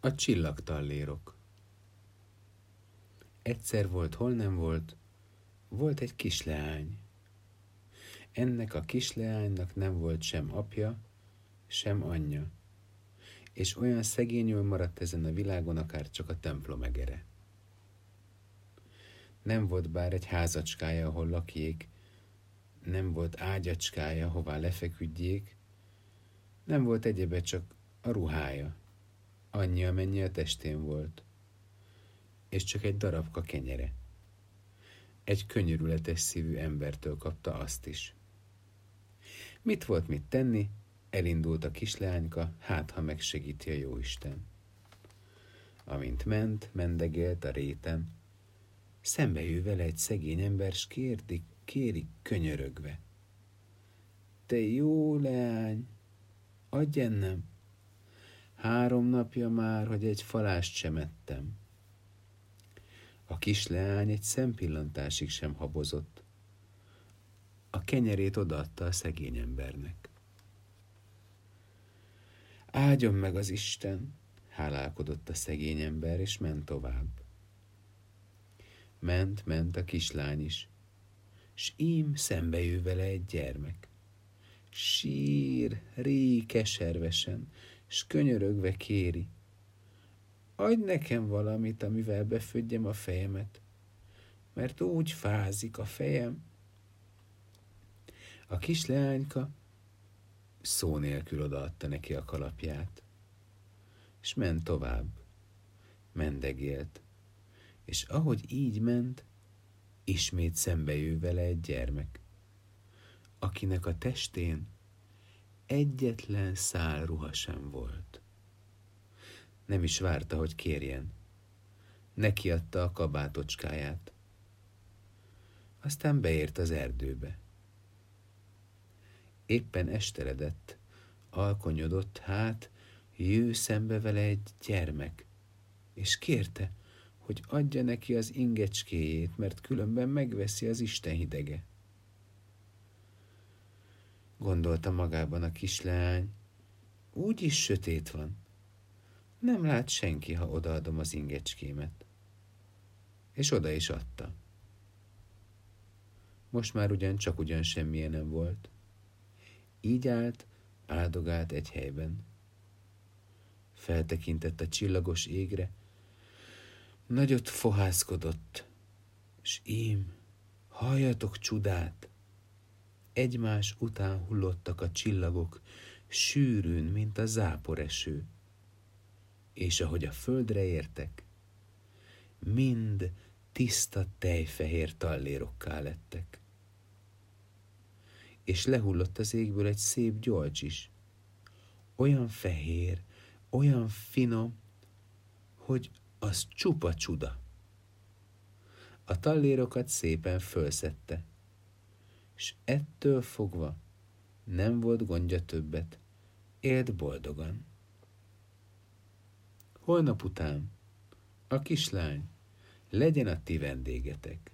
A csillagtallérok. Egyszer volt, hol nem volt, volt egy kisleány. Ennek a kisleánynak nem volt sem apja, sem anyja, és olyan szegényül maradt ezen a világon, akár csak a templom egere. Nem volt bár egy házacskája, ahol lakjék, nem volt ágyacskája, hová lefeküdjék, nem volt egyebe csak a ruhája, annyi, amennyi a testén volt, és csak egy darabka kenyere. Egy könyörületes szívű embertől kapta azt is. Mit volt mit tenni? Elindult a kisleányka, hát ha megsegíti a jóisten. Amint ment, mendegélt a réten, szembe jő vele egy szegény ember, s kérdi, kéri könyörögve. Te jó leány, adj ennem! Három napja már, hogy egy falást sem ettem. A kis leány egy szempillantásig sem habozott. A kenyerét odaadta a szegény embernek. Áldjon meg az Isten, hálálkodott a szegény ember, és ment tovább. Ment, ment a kislány is, s ím szembe jő vele egy gyermek. Sír, rí keservesen, s könyörögve kéri. Adj nekem valamit, amivel befödjem a fejemet, mert úgy fázik a fejem. A kis leányka szó nélkül odaadta neki a kalapját, és ment tovább, mendegélt, és ahogy így ment, ismét szembe jő vele egy gyermek, akinek a testén egyetlen szál ruha sem volt. Nem is várta, hogy kérjen. Neki adta a kabátocskáját. Aztán beért az erdőbe. Éppen esteledett, alkonyodott, hát jő szembe vele egy gyermek, és kérte, hogy adja neki az ingecskéjét, mert különben megveszi az Isten hidege. Gondolta magában a kisleány, úgy is sötét van. Nem lát senki, ha odaadom az ingecskémet. És oda is adta. Most már ugyan csak ugyan semmilyen nem volt. Így állt, áldogált egy helyben. Feltekintett a csillagos égre, nagyot fohászkodott, s ím, halljatok csodát! Egymás után hullottak a csillagok, sűrűn, mint a záporeső. És ahogy a földre értek, mind tiszta tejfehér tallérokká lettek. És lehullott az égből egy szép gyolcs is, olyan fehér, olyan finom, hogy az csupa csuda. A tallérokat szépen fölszette, és ettől fogva nem volt gondja többet, élt boldogan. Holnap után a kislány legyen a ti vendégetek.